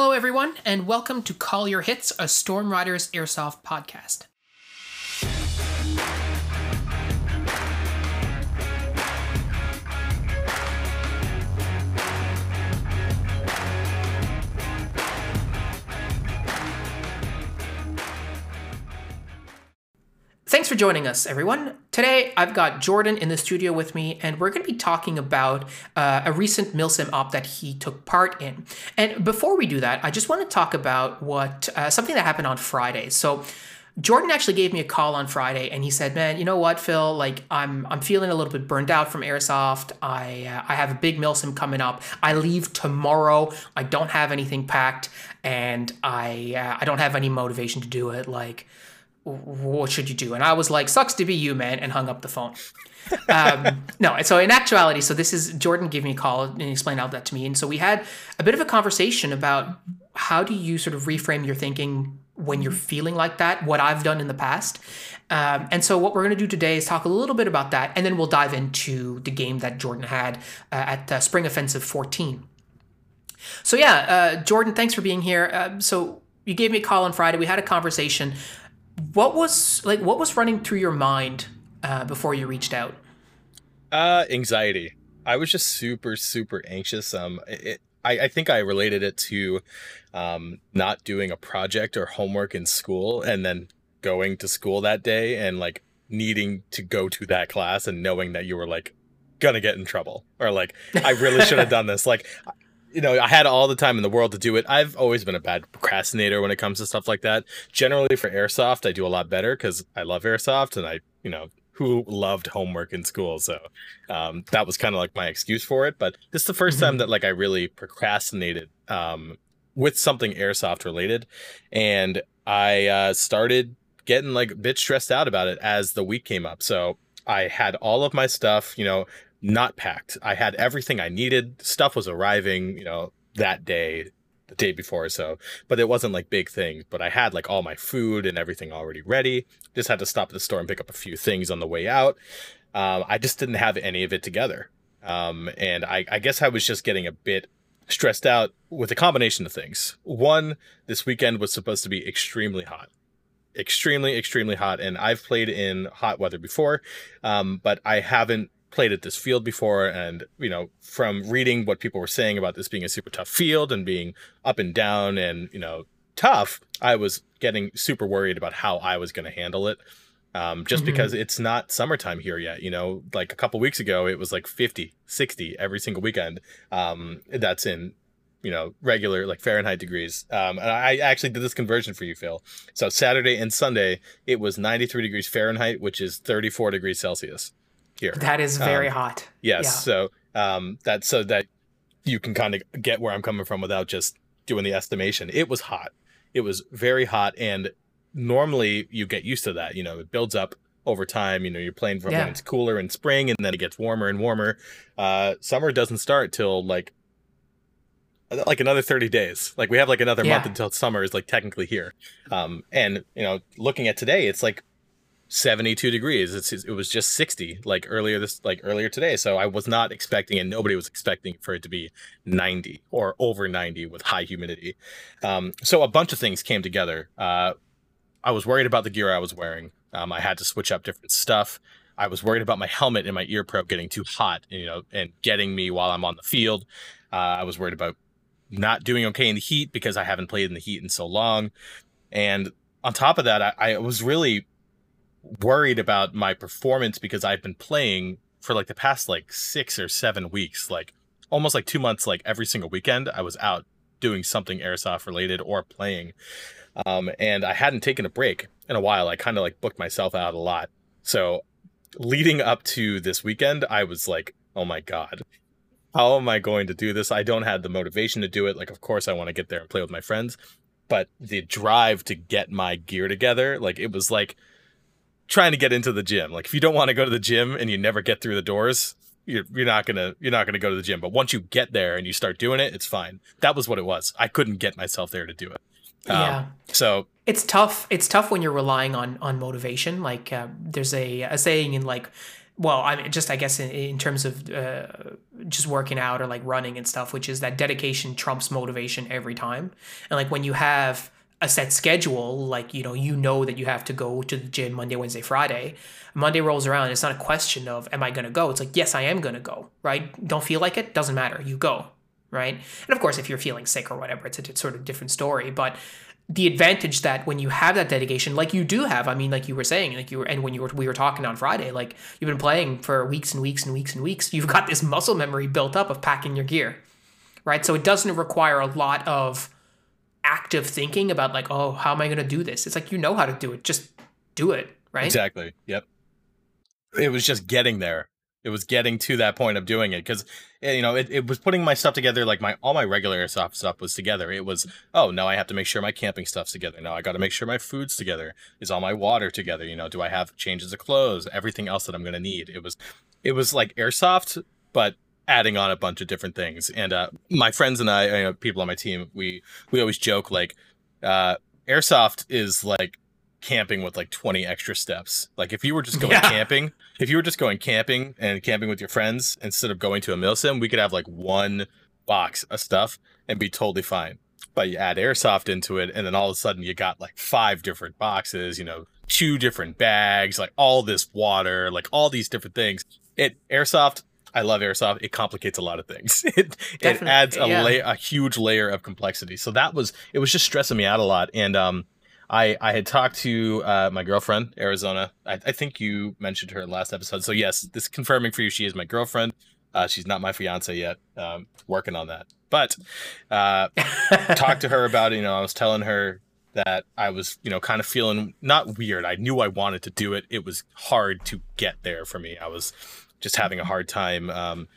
Hello, everyone, and welcome to Call Your Hits, a Storm Riders Airsoft podcast. Thanks for joining us, everyone. Today, I've got Jordan in the studio with me, and we're going to be talking about uh, a recent Milsim op that he took part in. And before we do that, I just want to talk about what uh, something that happened on Friday. So, Jordan actually gave me a call on Friday, and he said, "Man, you know what, Phil? Like, I'm I'm feeling a little bit burned out from airsoft. I uh, I have a big Milsim coming up. I leave tomorrow. I don't have anything packed, and I uh, I don't have any motivation to do it. Like." What should you do? And I was like, sucks to be you, man, and hung up the phone. um, no, so in actuality, so this is Jordan gave me a call and explained all that to me. And so we had a bit of a conversation about how do you sort of reframe your thinking when you're feeling like that, what I've done in the past. Um, and so what we're going to do today is talk a little bit about that, and then we'll dive into the game that Jordan had uh, at uh, Spring Offensive 14. So yeah, uh, Jordan, thanks for being here. Uh, so you gave me a call on Friday. We had a conversation what was like what was running through your mind uh, before you reached out? Uh anxiety. I was just super super anxious. Um it, I, I think i related it to um not doing a project or homework in school and then going to school that day and like needing to go to that class and knowing that you were like gonna get in trouble or like i really should have done this. Like you know, I had all the time in the world to do it. I've always been a bad procrastinator when it comes to stuff like that. Generally, for airsoft, I do a lot better because I love airsoft and I, you know, who loved homework in school. So um, that was kind of like my excuse for it. But this is the 1st mm-hmm. time that like I really procrastinated um, with something airsoft related, and I uh, started getting like a bit stressed out about it as the week came up. So I had all of my stuff, you know, not packed. I had everything I needed. Stuff was arriving, you know, that day, the day before or so. But it wasn't like big things. But I had like all my food and everything already ready. Just had to stop at the store and pick up a few things on the way out. Um, I just didn't have any of it together. Um, and I, I guess I was just getting a bit stressed out with a combination of things. One, this weekend was supposed to be extremely hot extremely extremely hot and i've played in hot weather before um, but i haven't played at this field before and you know from reading what people were saying about this being a super tough field and being up and down and you know tough i was getting super worried about how i was going to handle it um, just mm-hmm. because it's not summertime here yet you know? Like a couple weeks ago it was like 50 60 every single weekend um, that's in you know regular like fahrenheit degrees um, and i actually did this conversion for you phil. So saturday and sunday it was 93 degrees fahrenheit which is 34 degrees celsius here. That is very um, hot. Yes. Yeah. So um, that so that you can kind of get where I'm coming from without just doing the estimation. It was hot. It was very hot, and normally you get used to that. You know, it builds up over time. You know, you're playing from yeah. when it's cooler in spring, and then it gets warmer and warmer. Uh, summer doesn't start till like like another 30 days like we have like another yeah. month until summer is like technically here um and you know looking at today it's like 72 degrees. It's, it was just 60 like earlier this like earlier today. So I was not expecting and nobody was expecting for it to be 90 or over 90 with high humidity. Um, so a bunch of things came together. Uh, I was worried about the gear I was wearing. Um, I had to switch up different stuff. I was worried about my helmet and my ear probe getting too hot, you know, and getting me while I'm on the field. Uh, I was worried about not doing okay in the heat because I haven't played in the heat in so long. And on top of that, I, I was really worried about my performance because I've been playing for like the past like six or seven weeks, like almost like two months, like every single weekend I was out doing something airsoft related or playing. Um, and I hadn't taken a break in a while. I kind of like booked myself out a lot. So leading up to this weekend, I was like, oh my God, how am I going to do this? I don't have the motivation to do it. Like, of course, I want to get there and play with my friends, but the drive to get my gear together, like, it was like, trying to get into the gym. Like if you don't want to go to the gym and you never get through the doors, you're you're not gonna you're not gonna go to the gym. But once you get there and you start doing it, it's fine. That was what it was. I couldn't get myself there to do it. Yeah. Um, so it's tough. It's tough when you're relying on on motivation. Like uh, there's a, a saying in like well, I mean, just I guess in, in terms of uh, just working out or like running and stuff, which is that dedication trumps motivation every time. And like when you have a set schedule, like you know, you know that you have to go to the gym Monday, Wednesday, Friday. Monday rolls around, it's not a question of am I gonna go? It's like yes, I am gonna go. Right? Don't feel like it, doesn't matter. You go. Right? And of course, if you're feeling sick or whatever, it's a sort of different story. But the advantage that when you have that dedication, like you do have, I mean, like you were saying, like you were, and when you were, we were talking on Friday, like you've been playing for weeks and weeks and weeks and weeks, you've got this muscle memory built up of packing your gear, right? So it doesn't require a lot of active thinking about like, oh, how am I going to do this? It's like you know how to do it, just do it, right? Exactly. Yep. It was just getting there it was getting to that point of doing it because eh, you know it, it was putting my stuff together like my all my regular airsoft stuff was together it was oh now i have to make sure my camping stuff's together now i got to make sure my food's together is all my water together you know do i have changes of clothes everything else that i'm going to need it was it was like airsoft but adding on a bunch of different things and uh, my friends and i you know, people on my team we we always joke like uh, airsoft is like camping with like 20 extra steps. Like if you were just going yeah. camping, if you were just going camping and camping with your friends instead of going to a milsim, we could have like one box of stuff and be totally fine. But you add airsoft into it, and then all of a sudden you got like five different boxes, you know, two different bags, like all this water, like all these different things. It airsoft. I love airsoft. It complicates a lot of things. It it adds a yeah. a huge layer of complexity. So that was it was just stressing me out a lot. And um, I I had talked to uh, my girlfriend, Arizona. I, I, think you mentioned her last episode. So yes, this confirming for you, she is my girlfriend. Uh, she's not my fiance yet. Um, working on that. But uh, talked to her about. You know, I was telling her that I was, you know, kind of feeling not weird. I knew I wanted to do it. It was hard to get there for me. I was just having a hard time um,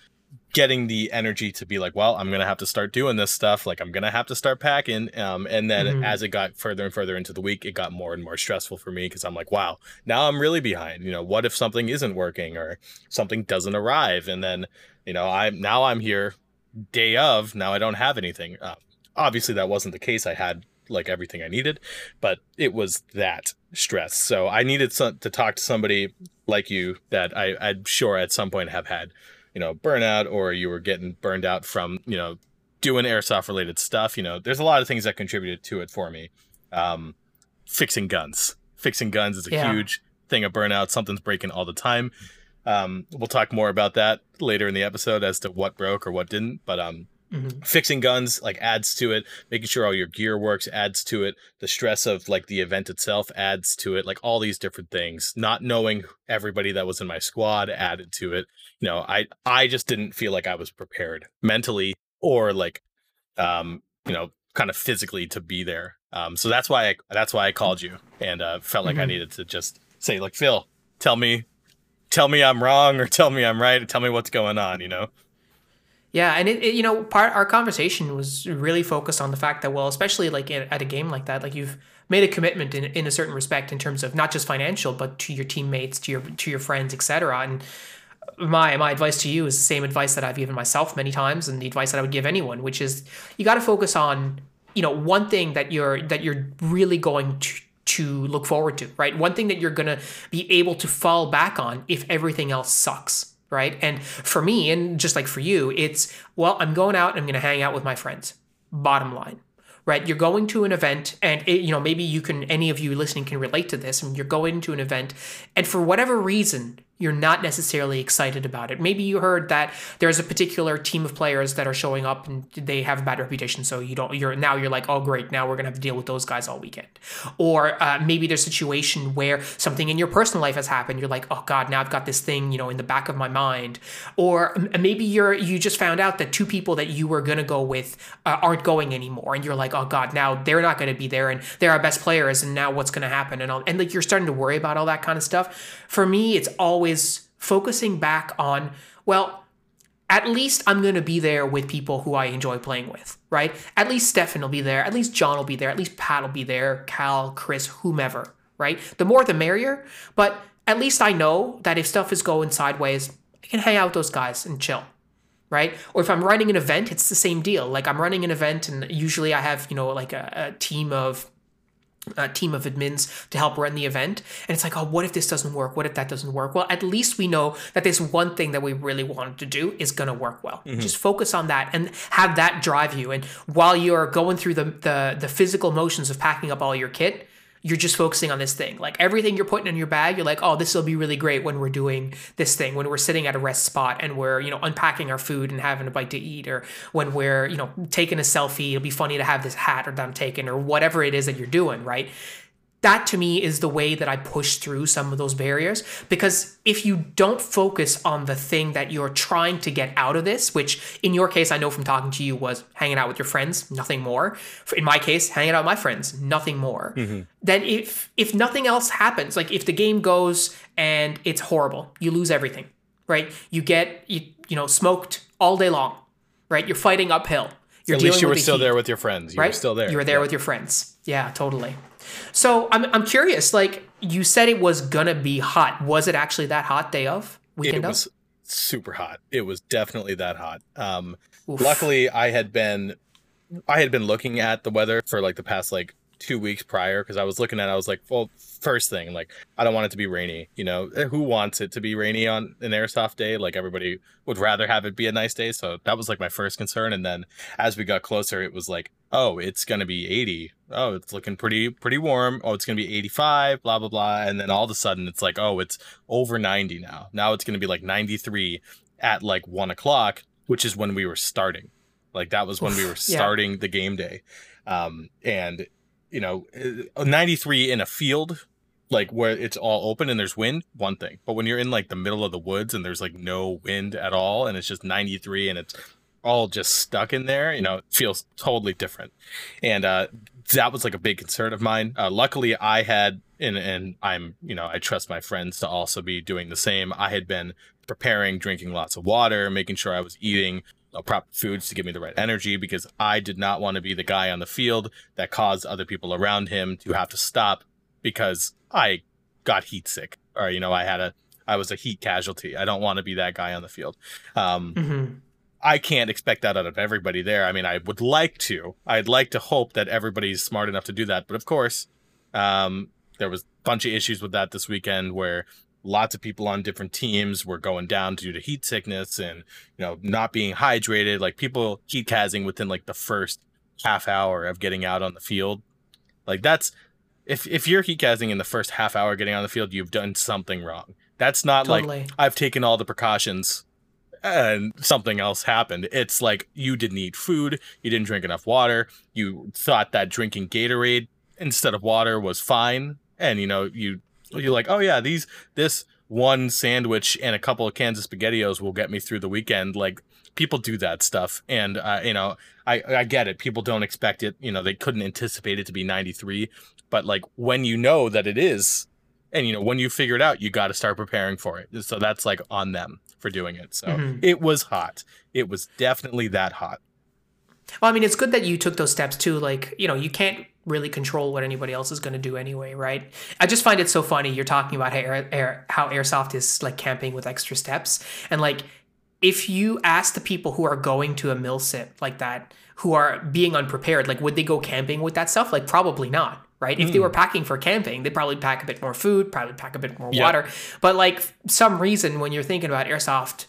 getting the energy to be like, well, I'm gonna have to start doing this stuff. Like I'm gonna have to start packing. Um, and then mm-hmm. as it got further and further into the week, it got more and more stressful for me because I'm like, wow, now I'm really behind. You know, what if something isn't working or something doesn't arrive? And then, you know, I'm now I'm here day of. Now I don't have anything. Uh, obviously, that wasn't the case. I had like everything I needed, but it was that stress. So I needed some, to talk to somebody like you that I, I'm sure at some point have had you know, burnout or you were getting burned out from, you know, doing airsoft related stuff. You know, there's a lot of things that contributed to it for me. Um, fixing guns. Fixing guns is a yeah. huge thing of burnout. Something's breaking all the time. Um, we'll talk more about that later in the episode as to what broke or what didn't. But um, Mm-hmm. Fixing guns like adds to it. Making sure all your gear works adds to it. The stress of like the event itself adds to it. Like all these different things. Not knowing everybody that was in my squad added to it. You know, I I just didn't feel like I was prepared mentally or like, um, you know, kind of physically to be there. Um, so that's why I that's why I called you and uh, felt like mm-hmm. I needed to just say like Phil, tell me, tell me I'm wrong or tell me I'm right. Tell me what's going on. You know. Yeah, and it, it, you know, part our conversation was really focused on the fact that well, especially like at a game like that, like you've made a commitment in, in a certain respect in terms of not just financial, but to your teammates, to your to your friends, etc. And my my advice to you is the same advice that I've given myself many times, and the advice that I would give anyone, which is you got to focus on you know one thing that you're that you're really going to to look forward to, right? One thing that you're gonna be able to fall back on if everything else sucks right? And for me, and just like for you, it's, well, I'm going out I'm going to hang out with my friends. Bottom line, right? You're going to an event, and it, you know maybe you can, any of you listening can relate to this. And you're going to an event, and for whatever reason, you're not necessarily excited about it. Maybe you heard that there's a particular team of players that are showing up and they have a bad reputation, so you don't. You're now you're like, oh great, now we're gonna have to deal with those guys all weekend. Or uh, maybe there's a situation where something in your personal life has happened. You're like, oh god, now I've got this thing, you know, in the back of my mind. Or maybe you're you just found out that two people that you were gonna go with uh, aren't going anymore, and you're like, oh god, now they're not gonna be there, and they're our best players, and now what's gonna happen? And all, and like you're starting to worry about all that kind of stuff. For me, it's always always focusing back on, well, at least I'm going to be there with people who I enjoy playing with, right? At least Stefan will be there. At least John will be there. At least Pat will be there. Cal, Chris, whomever, right? The more the merrier. But at least I know that if stuff is going sideways, I can hang out with those guys and chill, right? Or if I'm running an event, it's the same deal. Like I'm running an event and usually I have, you know, like a, a team of uh, team of admins to help run the event. And it's like, oh, what if this doesn't work? What if that doesn't work? Well, at least we know that this one thing that we really wanted to do is going to work well. Mm-hmm. Just focus on that and have that drive you. And while you're going through the, the the physical motions of packing up all your kit, you're just focusing on this thing. Like everything you're putting in your bag, you're like, oh, this will be really great when we're doing this thing, when we're sitting at a rest spot and we're, you know, unpacking our food and having a bite to eat, or when we're, you know, taking a selfie. It'll be funny to have this hat or that I'm taking, or whatever it is that you're doing, right? That to me is the way that I push through some of those barriers. Because if you don't focus on the thing that you're trying to get out of this, which in your case, I know from talking to you was hanging out with your friends, nothing more. In my case, hanging out with my friends, nothing more. Mm-hmm. Then if if nothing else happens, like if the game goes and it's horrible, you lose everything, right? You get you, you know smoked all day long, right? You're fighting uphill. You're At least you were still heat, there with your friends. You right? were still there. You were there yeah. with your friends. Yeah, totally. So I'm I'm curious. Like you said, it was gonna be hot. Was it actually that hot day of weekend? It was of? super hot. It was definitely that hot. Um, luckily, I had been I had been looking at the weather for like the past like two weeks prior because I was looking at it, I was like, well, first thing, like I don't want it to be rainy. You know, eh, who wants it to be rainy on an airsoft day? Like everybody would rather have it be a nice day. So that was like my first concern. And then as we got closer, it was like, oh, it's gonna be 80. Oh, it's looking pretty pretty warm. Oh, it's gonna be 85. Blah blah blah. And then all of a sudden, it's like, oh, it's over 90 now. Now it's gonna be like 93 at like one o'clock, which is when we were starting. Like that was when we were starting yeah. the game day. Um, and you know, uh, 93 in a field, like where it's all open and there's wind, one thing. But when you're in like the middle of the woods and there's like no wind at all and it's just 93 and it's all just stuck in there, you know, it feels totally different. And uh, that was like a big concern of mine. Uh, luckily, I had, and, and I'm, you know, I trust my friends to also be doing the same. I had been preparing, drinking lots of water, making sure I was eating proper foods to give me the right energy because I did not want to be the guy on the field that caused other people around him to have to stop because I got heat sick or you know I had a I was a heat casualty. I don't want to be that guy on the field. Um, mm-hmm. I can't expect that out of everybody there. I mean, I would like to. I'd like to hope that everybody's smart enough to do that, but of course, um, there was a bunch of issues with that this weekend where lots of people on different teams were going down due to heat sickness and you know not being hydrated like people heat casing within like the first half hour of getting out on the field like that's if if you're heat casing in the first half hour getting on the field you've done something wrong that's not totally. like i've taken all the precautions and something else happened it's like you didn't eat food you didn't drink enough water you thought that drinking gatorade instead of water was fine and you know you you're like, oh yeah, these this one sandwich and a couple of cans of spaghettios will get me through the weekend. Like people do that stuff, and uh, you know, I I get it. People don't expect it. You know, they couldn't anticipate it to be 93, but like when you know that it is, and you know when you figure it out, you got to start preparing for it. So that's like on them for doing it. So mm-hmm. it was hot. It was definitely that hot. Well, I mean, it's good that you took those steps too. Like, you know, you can't really control what anybody else is going to do anyway, right? I just find it so funny. You're talking about how, air, air, how airsoft is like camping with extra steps, and like if you ask the people who are going to a milsim like that, who are being unprepared, like would they go camping with that stuff? Like probably not. Right. Mm. If they hmm. were packing for camping, they'd probably pack a bit more food, probably pack a bit more yeah. water. But like some reason when you're thinking about airsoft,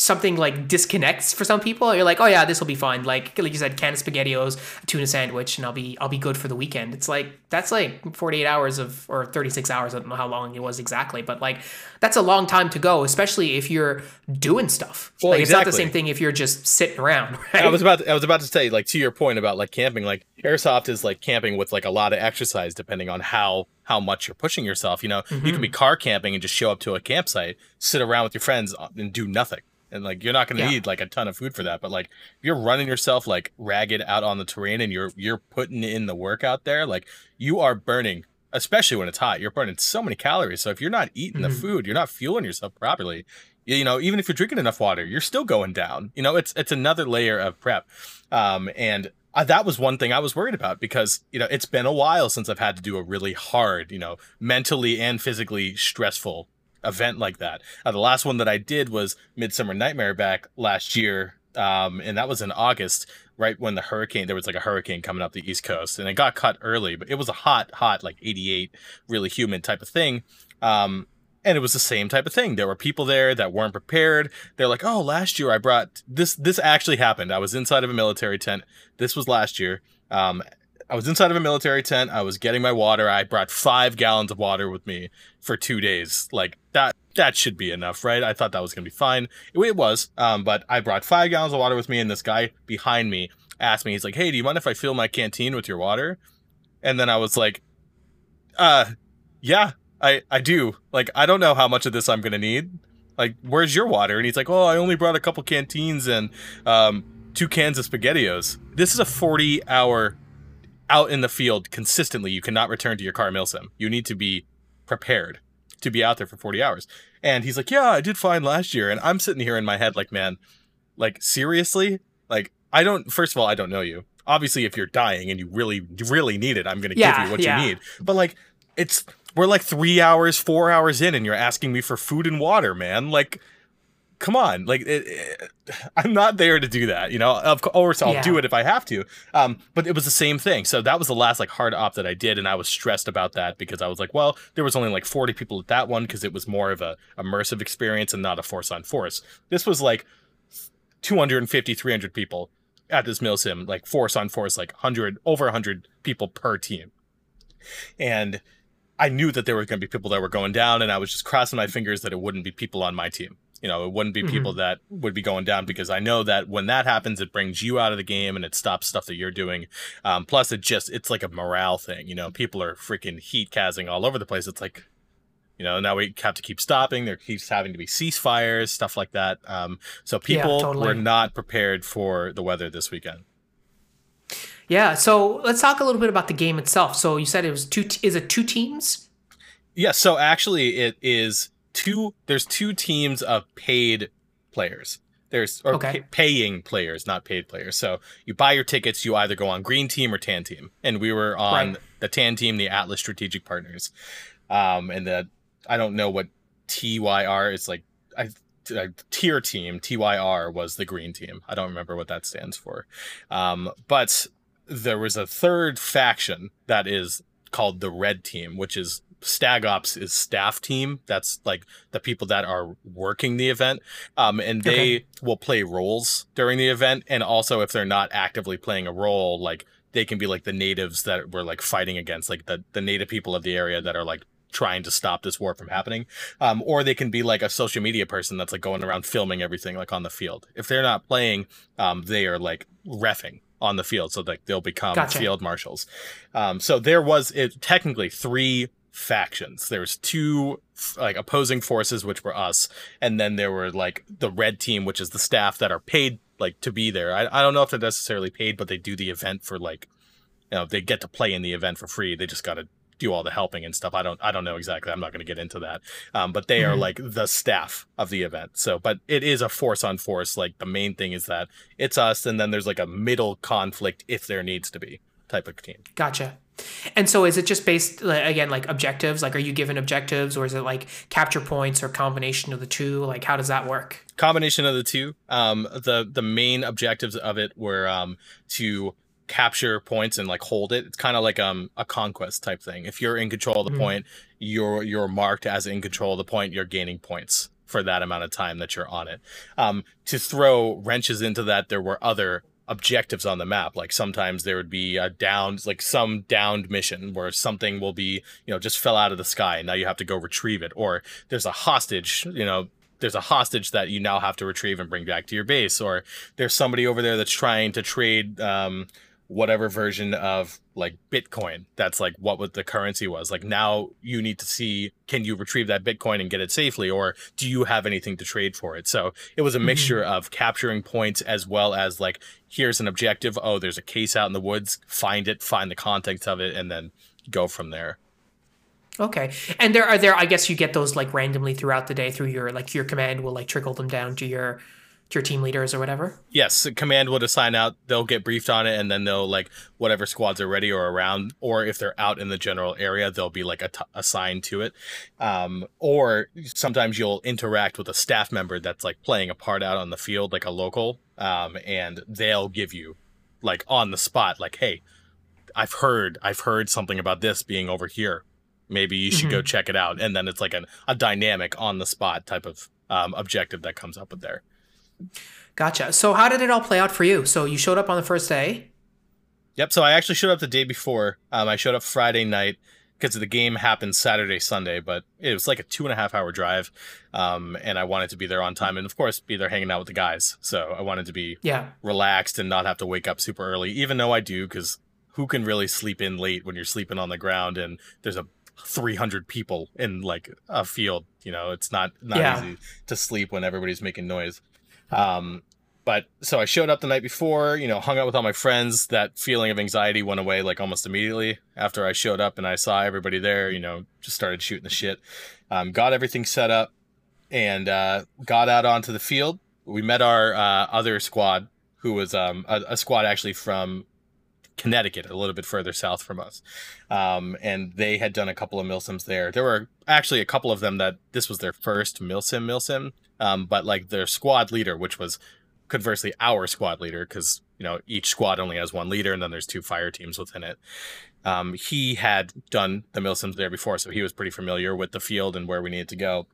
something like disconnects for some people. You're like, oh yeah, this will be fine. Like like you said, can of spaghettios, a tuna sandwich, and I'll be I'll be good for the weekend. It's like that's like 48 hours of or 36 hours. I don't know how long it was exactly, but like that's a long time to go, especially if you're doing stuff. Well, like, exactly. It's not the same thing if you're just sitting around. Right? I was about to, I was about to say like to your point about like camping, like airsoft is like camping with like a lot of exercise depending on how how much you're pushing yourself. You know, mm-hmm. you can be mm-hmm. car camping and just show up to a campsite, sit around with your friends uh, and do nothing and like you're not going to yeah. need like a ton of food for that but like if you're running yourself like ragged out on the terrain and you're you're putting in the work out there like you are burning especially when it's hot you're burning so many calories so if you're not eating mm-hmm. the food you're not fueling yourself properly you know even if you're drinking enough water you're still going down you know it's it's another layer of prep um and uh, that was one thing I was worried about because you know it's been a while since I've had to do a really hard, you know, mentally and physically stressful event like that. Uh, the last one that I did was Midsummer Nightmare back last year, um, and that was in August. Right when the hurricane there was like a hurricane coming up the east coast and it got cut early but it was a hot hot like 88 really humid type of thing um and it was the same type of thing there were people there that weren't prepared they're like oh last year i brought this this actually happened i was inside of a military tent this was last year um I was inside of a military tent. I was getting my water. I brought five gallons of water with me for two days. Like that, that should be enough, right? I thought that was going to be fine. It, it was. Um, but I brought five gallons of water with me and this guy behind me asked me, he's like, Hey, do you mind if I fill my canteen with your water? And then I was like, uh, yeah, I, I do. Like, I don't know how much of this I'm going to need. Like, where's your water? And he's like, Oh, I only brought a couple canteens and, um, two cans of SpaghettiOs. This is a 40 hour out in the field consistently. You cannot return to your car milsim. You need to be prepared to be out there for 40 hours. And he's like, Yeah, I did fine last year. And I'm sitting here in my head like, man, like seriously? Like, I don't first of all, I don't know you. Obviously, if you're dying and you really, really need it, I'm gonna yeah, give you what yeah. you need. But like it's we're like three hours, four hours in, and you're asking me for food and water, man. Like come on like it, it, i'm not there to do that you know? Of course i'll yeah. do it if i have to. Um, but it was the same thing. So that was the last like hard op that i did and i was stressed about that because i was like well there was only like 40 people at that one because it was more of a immersive experience and not a force on force. This was like 250 300 people at this milsim like force on force like 100 over 100 people per team. And i knew that there were going to be people that were going down and i was just crossing my fingers that it wouldn't be people on my team you know, it wouldn't be mm-hmm. people that would be going down because I know that when that happens, it brings you out of the game and it stops stuff that you're doing. Um, plus, it just it's like a morale thing. You know, people are freaking heat casing all over the place. It's like, you know, now we have to keep stopping. There keeps having to be ceasefires, stuff like that. Um, so people yeah, totally. were not prepared for the weather this weekend. Yeah. So let's talk a little bit about the game itself. So you said it was two. T- is it two teams? Yes. Yeah, so actually, it is two there's two teams of paid players. There's or okay. paying players, not paid players. So you buy your tickets, you either go on green team or tan team. And we were on right. the tan team, the Atlas Strategic Partners. Um, and the I don't know what TYR is like. I tier team TYR was the green team. I don't remember what that stands for. Um, but there was a third faction that is called the red team, which is Stag Ops is staff team. That's like the people that are working the event. Um, and they okay. will play roles during the event. And also, if they're not actively playing a role, like they can be like the natives that we're like fighting against, like the, the native people of the area that are like trying to stop this war from happening. Um, or they can be like a social media person that's like going around filming everything like on the field. If they're not playing, um, they are like refing on the field so like they'll become gotcha. field marshals. Um, so there was it technically three factions. There's two like opposing forces, which were us, and then there were like the red team, which is the staff that are paid like to be there. I, I don't know if they're necessarily paid, but they do the event for like, you know, they get to play in the event for free. They just got to do all the helping and stuff. I don't I don't know exactly. I'm not going to get into that. Um, but they mm-hmm. are like the staff of the event. So, but it is a force on force. Like the main thing is that it's us, and then there's like a middle conflict if there needs to be type of team. Gotcha. And so is it just based again like objectives? Like are you given objectives or is it like capture points or combination of the two? Like how does that work? Combination of the two. Um the the main objectives of it were um to capture points and like hold it. It's kind of like um a conquest type thing. If you're in control of the mm-hmm. point, you're you're marked as in control of the point, you're gaining points for that amount of time that you're on it. Um to throw wrenches into that there were other objectives on the map. Like sometimes there would be a downed, like some downed mission where something will be, you know, just fell out of the sky and now you have to go retrieve it. Or there's a hostage, you know, there's a hostage that you now have to retrieve and bring back to your base. Or there's somebody over there that's trying to trade, um, whatever version of like Bitcoin. That's like what what the currency was. Like now you need to see can you retrieve that Bitcoin and get it safely, or do you have anything to trade for it? So it was a mm-hmm. mixture of capturing points as well as like here's an objective. Oh, there's a case out in the woods. Find it, find the context of it, and then go from there. Okay. And there are there I guess you get those like randomly throughout the day through your like your command will like trickle them down to your your team leaders or whatever? Yes, command would assign out. They'll get briefed on it, and then they'll like whatever squads are ready or around, or if they're out in the general area, they'll be like assigned to it. Um, or sometimes you'll interact with a staff member that's like playing a part out on the field, like a local, um, and they'll give you like on the spot, like, hey, I've heard I've heard something about this being over here. Maybe you should mm-hmm. go check it out. And then it's like an, a dynamic on the spot type of um, objective that comes up with there. Gotcha. So how did it all play out for you? So you showed up on the first day. Yep. So I actually showed up the day before. Um, I showed up Friday night because the game happened Saturday, Sunday, but it was like a two and a half hour drive. Um, and I wanted to be there on time and of course be there hanging out with the guys. So I wanted to be yeah relaxed and not have to wake up super early, even though I do, because who can really sleep in late when you're sleeping on the ground and there's a 300 people in like a field you know it's not not yeah. easy to sleep when everybody's making noise um but so I showed up the night before, you know, hung out with all my friends. That feeling of anxiety went away like almost immediately after I showed up and I saw everybody there, you know, just started shooting the shit. Um, got everything set up and uh, got out onto the field. We met our uh, other squad, who was um, a, a, squad actually from Connecticut, a little bit further south from us. Um, and they had done a couple of milsims there. There were actually a couple of them that this was their first milsim milsim. Um, but like their squad leader, which was conversely our squad leader, because you know each squad only has one leader, and then there's two fire teams within it. Um, he had done the milsims there before, so he was pretty familiar with the field and where we needed to go.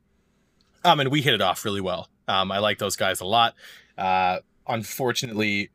Um, and we hit it off really well. Um, I like those guys a lot. Uh, unfortunately,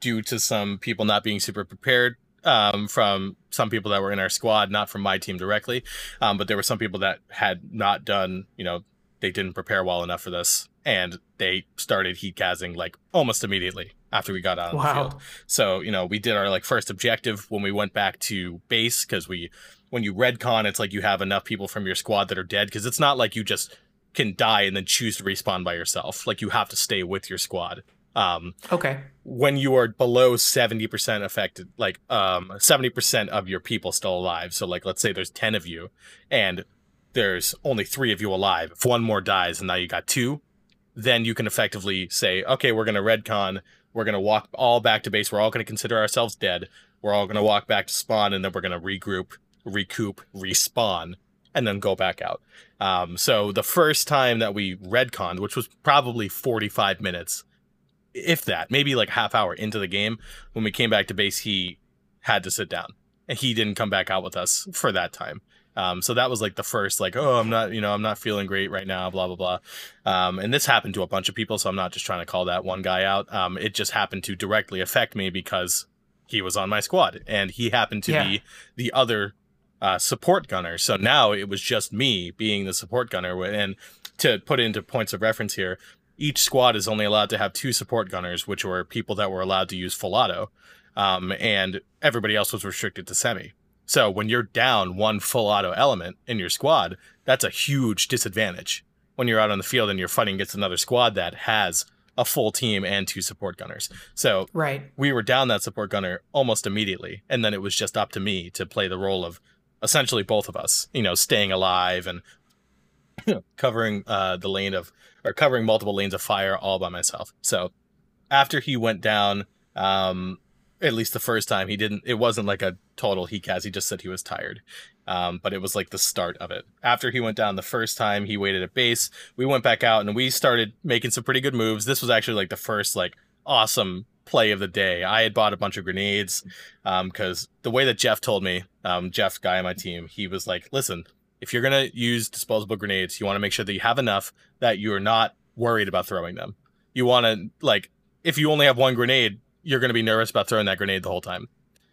due to some people not being super prepared um, from some people that were in our squad, not from my team directly, um, but there were some people that had not done, you know, they didn't prepare well enough for this, and they started heat casing like almost immediately after we got out on wow. the field. So you know, we did our like first objective when we went back to base because we, when you redcon, it's like you have enough people from your squad that are dead because it's not like you just can die and then choose to respawn by yourself. Like you have to stay with your squad. Um, okay. When you are below 70% affected, like um, 70% of your people still alive. So, like, let's say there's 10 of you and there's only three of you alive. If one more dies and now you got two, then you can effectively say, okay, we're going to redcon. We're going to walk all back to base. We're all going to consider ourselves dead. We're all going to walk back to spawn and then we're going to regroup, recoup, respawn, and then go back out. Um, so the first time that we redconned, which was probably 45 minutes, if that, maybe like half hour into the game, when we came back to base, he had to sit down and he didn't come back out with us for that time. Um, so that was like the first, like, oh, I'm not, you know, I'm not feeling great right now, blah, blah, blah. Um, and this happened to a bunch of people. So I'm not just trying to call that one guy out. Um, it just happened to directly affect me because he was on my squad and he happened to yeah. be the other uh, support gunner. So now it was just me being the support gunner. And to put into points of reference here, each squad is only allowed to have two support gunners, which were people that were allowed to use full auto, um, and everybody else was restricted to semi. So when you're down one full auto element in your squad, that's a huge disadvantage when you're out on the field and you're fighting against another squad that has a full team and two support gunners. So right. we were down that support gunner almost immediately, and then it was just up to me to play the role of essentially both of us, you know, staying alive and covering uh, the lane of or covering multiple lanes of fire all by myself. So after he went down, um, at least the first time, he didn't. It wasn't like a total he cast. He just said he was tired. Um, but it was like the start of it. After he went down the first time, he waited at base. We went back out and we started making some pretty good moves. This was actually like the first like awesome play of the day. I had bought a bunch of grenades um because um, the way that Jeff told me, um, Jeff, guy on my team, he was like, "Listen, if you're going to use disposable grenades, you want to make sure that you have enough that you're not worried about throwing them. You want to, like, if you only have one grenade, you're going to be nervous about throwing that grenade the whole time.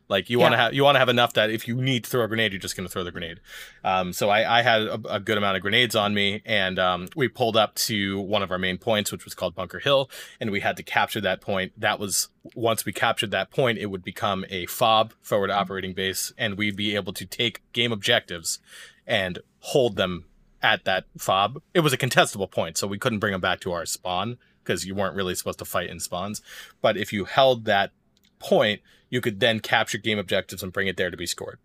Like you yeah. want to have you want to have enough that if you need to throw a grenade, you're just going to throw the grenade. Um, so I, I had a, a, good amount of grenades on me, and um, we pulled up to one of our main points, which was called Bunker Hill, and we had to capture that point. That was once we captured that point, it would become a FOB forward operating base, and we'd be able to take game objectives and hold them at that fob. It was a contestable point, so we couldn't bring them back to our spawn because you weren't really supposed to fight in spawns. But if you held that point, you could then capture game objectives and bring it there to be scored.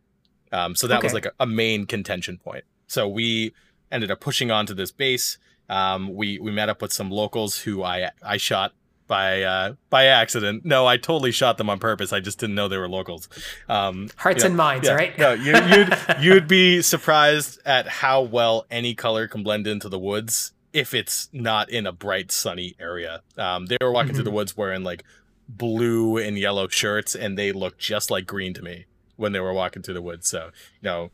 Um, so that okay. was like a, a, main contention point. So we ended up pushing onto this base. Um, we we met up with some locals who I I shot by uh, by accident. No, I totally shot them on purpose. I just didn't know they were locals. Um, Hearts you know, and minds, yeah, right? no, you, you'd you'd be surprised at how well any color can blend into the woods if it's not in a bright sunny area. Um, they were walking mm-hmm. through the mm-hmm. woods wearing like blue and yellow shirts, and they looked just like green to me when they were walking through the woods. So, you know,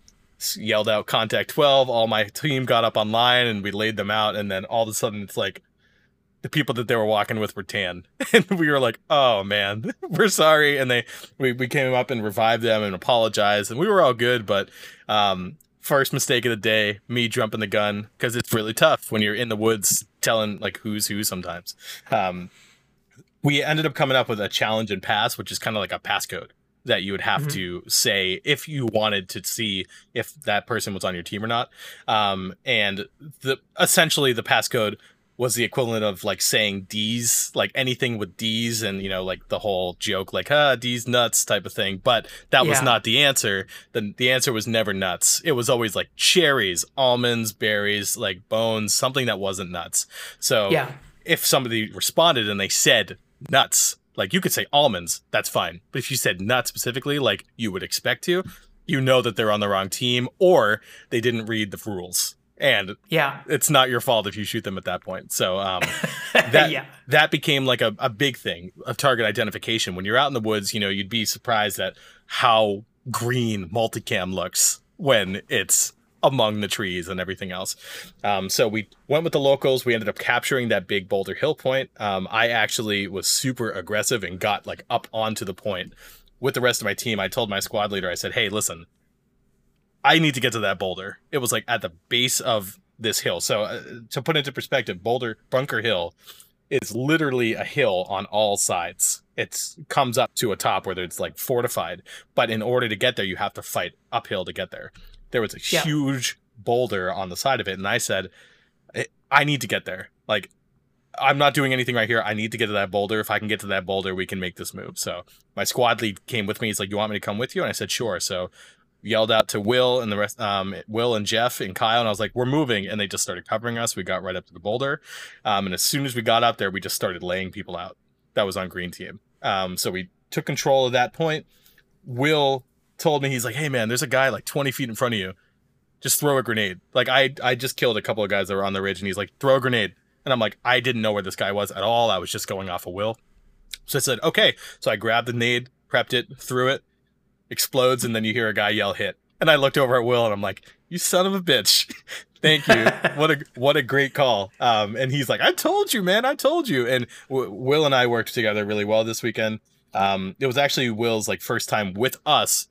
yelled out contact 12 all my team got up online and we laid them out and then all of a sudden it's like the people that they were walking with were tan. And we were like oh man we're sorry. And they we, we came up and revived them and apologized and we were all good but um first mistake of the day me jumping the gun because it's really tough when you're in the woods telling like who's who sometimes. Um we ended up coming up with a challenge and pass which is kind of like a passcode that you would have mm-hmm. to say if you wanted to see if that person was on your team or not. Um, and the essentially the passcode was the equivalent of like saying D's, like anything with D's and, you know, like the whole joke, like, ah, D's nuts type of thing. But that yeah. was not the answer. The, the answer was never nuts. It was always like cherries, almonds, berries, like bones, something that wasn't nuts. So yeah. if somebody responded and they said nuts, like you could say almonds, that's fine. But if you said nuts specifically, like you would expect to, you know that they're on the wrong team or they didn't read the rules. And yeah, it's not your fault if you shoot them at that point. So um, that yeah. that became like a, a big thing of target identification. When you're out in the woods, you know, you'd be surprised at how green multicam looks when it's among the trees and everything else. Um, so we went with the locals. We ended up capturing that big Boulder Hill point. Um, I actually was super aggressive and got like up onto the point with the rest of my team. I told my squad leader, I said, "Hey, listen, I need to get to that boulder." It was like at the base of this hill. So uh, to put into perspective, Boulder Bunker Hill is literally a hill on all sides. It comes up to a top where it's like fortified, but in order to get there, you have to fight uphill to get there there was a yeah. huge boulder on the side of it and i said i need to get there. Like i'm not doing anything right here. I need to get to that boulder. If i can get to that boulder we can make this move. So my squad lead came with me. He's like you want me to come with you? And i said sure. So yelled out to will and the rest um, will and jeff and kyle and i was like we're moving. And they just started covering us. We got right up to the boulder. Um, and as soon as we got up there we just started laying people out. That was on green team. Um, so we took control of that point. Will told me he's like, "Hey man, there's a guy like 20 feet in front of you. Just throw a grenade." Like I I just killed a couple of guys that were on the ridge, and he's like, "Throw a grenade." And I'm like, I didn't know where this guy was at all. I was just going off of will. So I said, "Okay." So I grabbed the nade, prepped it, threw it, explodes, and then you hear a guy yell hit. And I looked over at Will, and I'm like, "You son of a bitch." Thank you. what a what a great call. Um, and he's like, "I told you, man. I told you." And w- Will and I worked together really well this weekend. Um, it was actually Will's like first time with us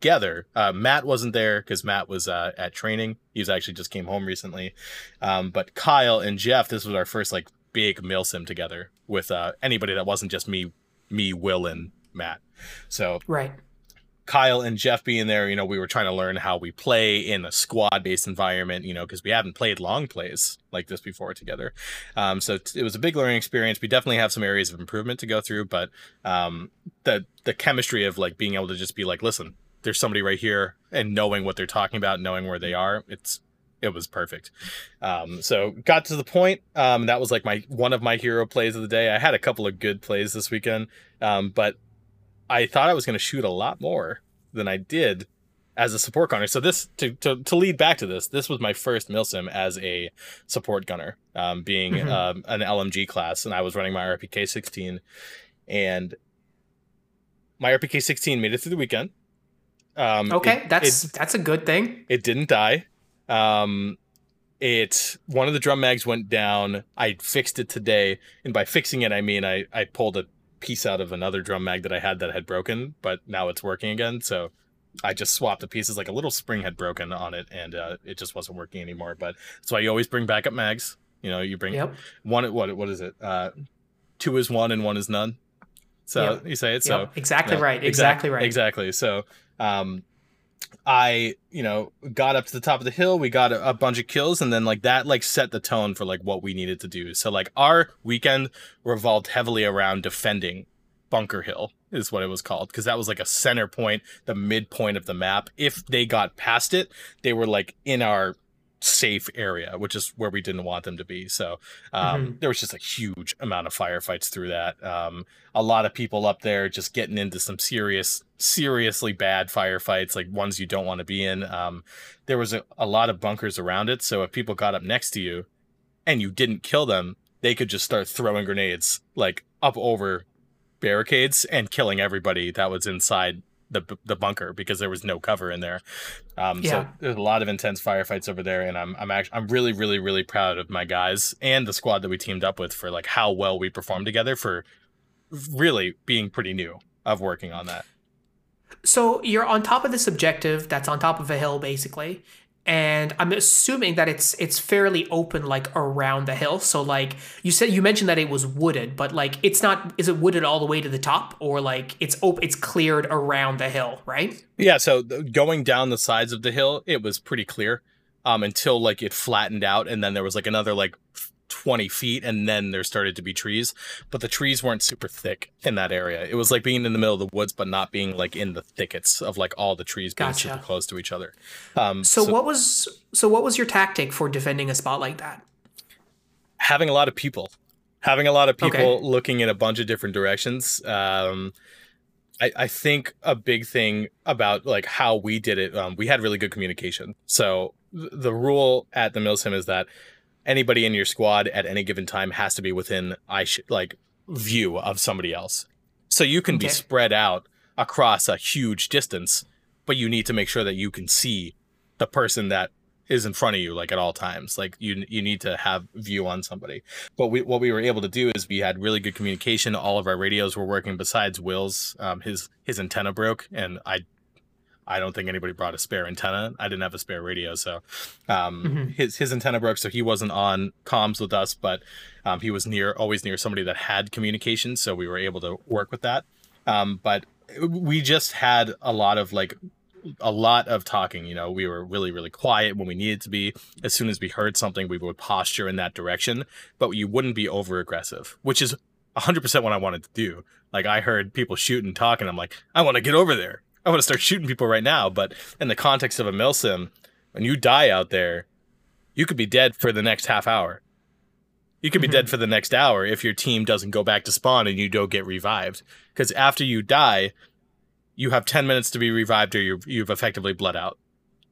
together. Uh, Matt wasn't there because Matt was uh, at training. He's actually just came home recently. Um, but Kyle and Jeff, this was our first like big milsim together with uh, anybody that wasn't just me, me, Will, and Matt. So right. Kyle and Jeff being there, you know, we were trying to learn how we play in a squad based environment, you know, because we haven't played long plays like this before together. Um, so it was a big learning experience. We definitely have some areas of improvement to go through, but um, the the chemistry of like being able to just be like, listen, there's somebody right here and knowing what they're talking about, knowing where they are, it's it was perfect. Um, so got to the point. Um, that was like my one of my hero plays of the day. I had a couple of good plays this weekend, um, but I thought I was going to shoot a lot more than I did as a support gunner. So this to, to, to lead back to this, this was my first milsim as a support gunner, um, being mm-hmm. um, an LMG class, and I was running my RPK 16, and my RPK 16 made it through the weekend. Um, okay, it, that's it, that's a good thing. It didn't die. Um, it one of the drum mags went down. I fixed it today, and by fixing it, I mean I I pulled a piece out of another drum mag that I had that had broken, but now it's working again. So I just swapped the pieces. Like a little spring had broken on it, and uh, it just wasn't working anymore. But that's why you always bring backup mags. You know, you bring yep. one. What what is it? Uh, two is one and one is none. So yep. you say it. So yep. exactly know, right. Exactly right. Exactly. So um, I, you know, got up to the top of the hill. We got a, a, bunch of kills, and then like that, like set the tone for like what we needed to do. So like our weekend revolved heavily around defending Bunker Hill, is what it was called, because that was like a center point, the midpoint of the map. If they got past it, they were like in our safe area, which is where we didn't want them to be. So um, mm-hmm. there was just a huge amount of firefights through that. Um, a lot of people up there just getting into some serious, seriously bad firefights, like ones you don't want to be in. Um, there was a, a lot of bunkers around it. So if people got up next to you and you didn't kill them, they could just start throwing grenades like up over barricades and killing everybody that was inside the the bunker because there was no cover in there. Um, Yeah. So there's a lot of intense firefights over there, and I'm I'm actually I'm really really really proud of my guys and the squad that we teamed up with for like how well we performed together for really being pretty new of working on that. So you're on top of this objective that's on top of a hill, basically, and I'm assuming that it's it's fairly open, like around the hill. So like you said, you mentioned that it was wooded, but like it's not. Is it wooded all the way to the top, or like it's open? It's cleared around the hill, right? Yeah, so going down the sides of the hill, it was pretty clear um, until like it flattened out, and then there was like another like 20 feet, and then there started to be trees. But the trees weren't super thick in that area. It was like being in the middle of the woods, but not being like in the thickets of like all the trees being Gotcha. super close to each other. Um, So, what was so what was your tactic for defending a spot like that? having a lot of people having a lot of people Okay. looking in a bunch of different directions um I, I think a big thing about like how we did it um, we had really good communication so th- the rule at the milsim is that anybody in your squad at any given time has to be within i sh- like view of somebody else. So you can be spread out across a huge distance but you need to make sure that you can see the person that is in front of you like at all times. Like you you need to have view on somebody. But we what we were able to do is we had really good communication. All of our radios were working besides will's. Um, his his antenna broke and i i don't think anybody brought a spare antenna i didn't have a spare radio so um Mhm. his his antenna broke so he wasn't on comms with us but um, he was near always near somebody that had communication so we were able to work with that um but we just had a lot of like a lot of talking. You know, we were really, really quiet when we needed to be. As soon as we heard something, we would posture in that direction, but you wouldn't be over aggressive, which is 100% what I wanted to do. Like, I heard people shooting, and talking. I'm like, I want to get over there. I want to start shooting people right now. But in the context of a milsim, when you die out there, you could be dead for the next half hour. You could be dead for the next hour if your team doesn't go back to spawn and you don't get revived. Because after you die, you have 10 minutes to be revived or you've, you've effectively bled out.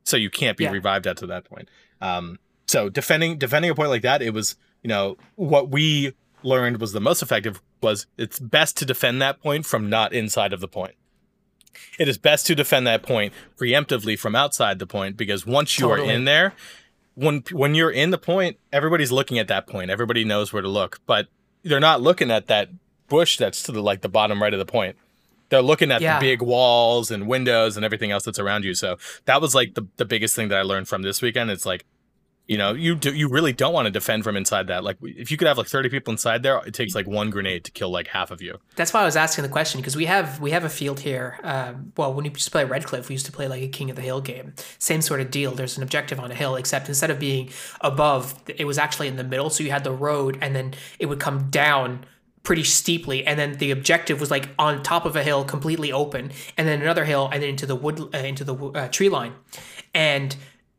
So you can't be Yeah. revived at to that point. Um, so defending defending a point like that, it was, you know, what we learned was the most effective was it's best to defend that point from not inside of the point. It is best to defend that point preemptively from outside the point because once you Totally. are in there, when when you're in the point, everybody's looking at that point. Everybody knows where to look, but they're not looking at that bush that's to the like the bottom right of the point. They're looking at Yeah. the big walls and windows and everything else that's around you. So that was like the, the biggest thing that I learned from this weekend. It's like, you know, you do, you really don't want to defend from inside that. Like if you could have like 30 people inside there, it takes like one grenade to kill like half of you. That's why I was asking the question because we have we have a field here. Um, well, when used to play Redcliffe, we used to play like a King of the Hill game. Same sort of deal. There's an objective on a hill, except instead of being above, it was actually in the middle. So you had the road, and then it would come down pretty steeply, and then the objective was like on top of a hill, completely open, and then another hill, and then into the wood, uh, into the uh, tree line, and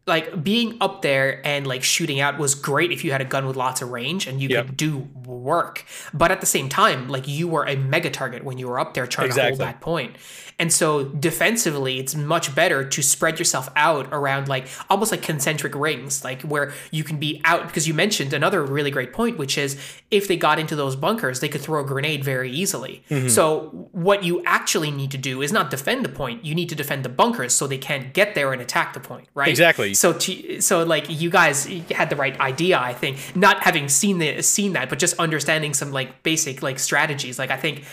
like being up there and like shooting out was great if you had a gun with lots of range and you Yep. could do work. But at the same time, like you were a mega target when you were up there trying to hold that point. And so defensively, it's much better to spread yourself out around like almost like concentric rings, like where you can be out because you mentioned another really great point, which is if they got into those bunkers, they could throw a grenade very easily. Mm-hmm. So what you actually need to do is not defend the point, you need to defend the bunkers so they can't get there and attack the point, right? Exactly. So to, so like you guys had the right idea, I think. Not having seen the seen that, but just understanding some like basic like strategies. Like I think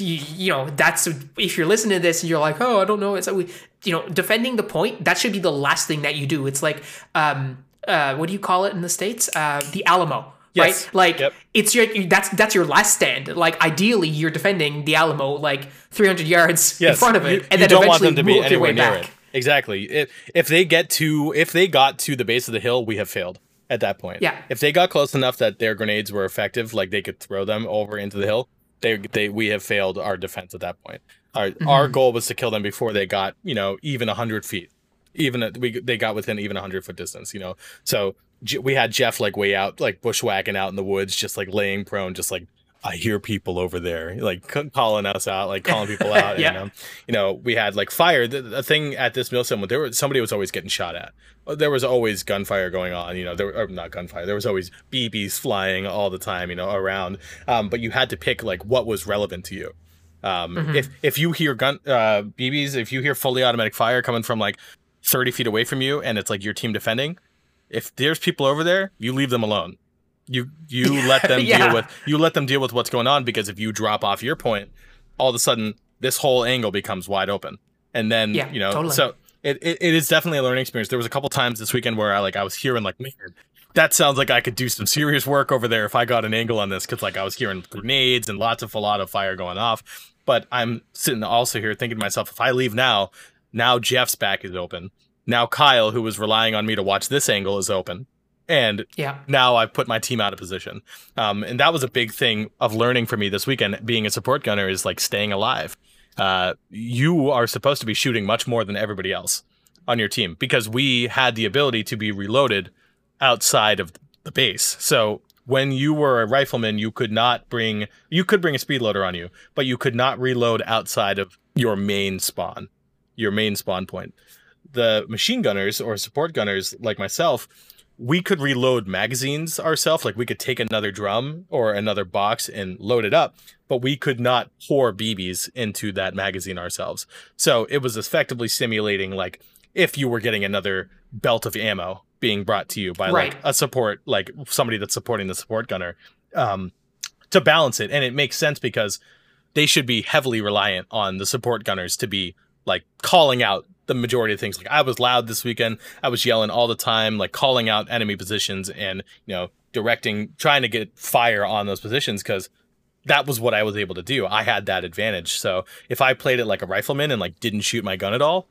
you, you know that's if you're listening to this and you're like, oh, I don't know, it's we, you know, defending the point that should be the last thing that you do. It's like um uh what do you call it in the states? Uh the Alamo. Yes. Right, like Yep. it's your that's that's your last stand. Like ideally, you're defending the Alamo like 300 yards in front of it, you, and you then don't want eventually them to be move your way anywhere near back. it. Exactly. If if they get to if they got to the base of the hill, we have failed at that point. Yeah. If they got close enough that their grenades were effective, like they could throw them over into the hill, they they we have failed our defense at that point. Our Mm-hmm. our goal was to kill them before they got you know even hundred feet. Even at, we they got within even hundred foot distance. You know, so J- we had Jeff like way out like bushwhacking out in the woods, just like laying prone, just like I hear people over there like calling us out, like calling people out. yeah. And, um, you know, we had like fire. The, the thing at this milsim, there was somebody was always getting shot at. There was always gunfire going on. You know, there were not gunfire. There was always BBs flying all the time. You know, around. Um, but you had to pick like what was relevant to you. Um, mm-hmm. If if you hear gun uh, BBs, if you hear fully automatic fire coming from like 30 feet away from you, and it's like your team defending, if there's people over there, you leave them alone you you let them yeah. deal with you let them deal with what's going on because if you drop off your point, all of a sudden this whole angle becomes wide open. And then yeah, you know totally. so it, it, it is definitely a learning experience. There was a couple times this weekend where I like I was hearing like man, that sounds like I could do some serious work over there if I got an angle on this because like I was hearing grenades and lots of a lot of fire going off. But I'm sitting also here thinking to myself, if I leave now, now Jeff's back is open. Now Kyle, who was relying on me to watch this angle, is open and yeah. now I've put my team out of position. Um, and that was a big thing of learning for me this weekend. Being a support gunner is like staying alive. Uh, you are supposed to be shooting much more than everybody else on your team because we had the ability to be reloaded outside of the base. So when you were a rifleman, you could not bring you could bring a speed loader on you, but you could not reload outside of your main spawn, your main spawn point. The machine gunners or support gunners like myself we could reload magazines ourselves. Like we could take another drum or another box and load it up, but we could not pour BBs into that magazine ourselves. So it was effectively simulating like if you were getting another belt of ammo being brought to you by right. like a support, like somebody that's supporting the support gunner, um, to balance it. And it makes sense because they should be heavily reliant on the support gunners to be like calling out the majority of things. Like I was loud this weekend. I was yelling all the time, like calling out enemy positions and, you know, directing, trying to get fire on those positions because that was what I was able to do. I had that advantage. So if I played it like a rifleman and like didn't shoot my gun at all,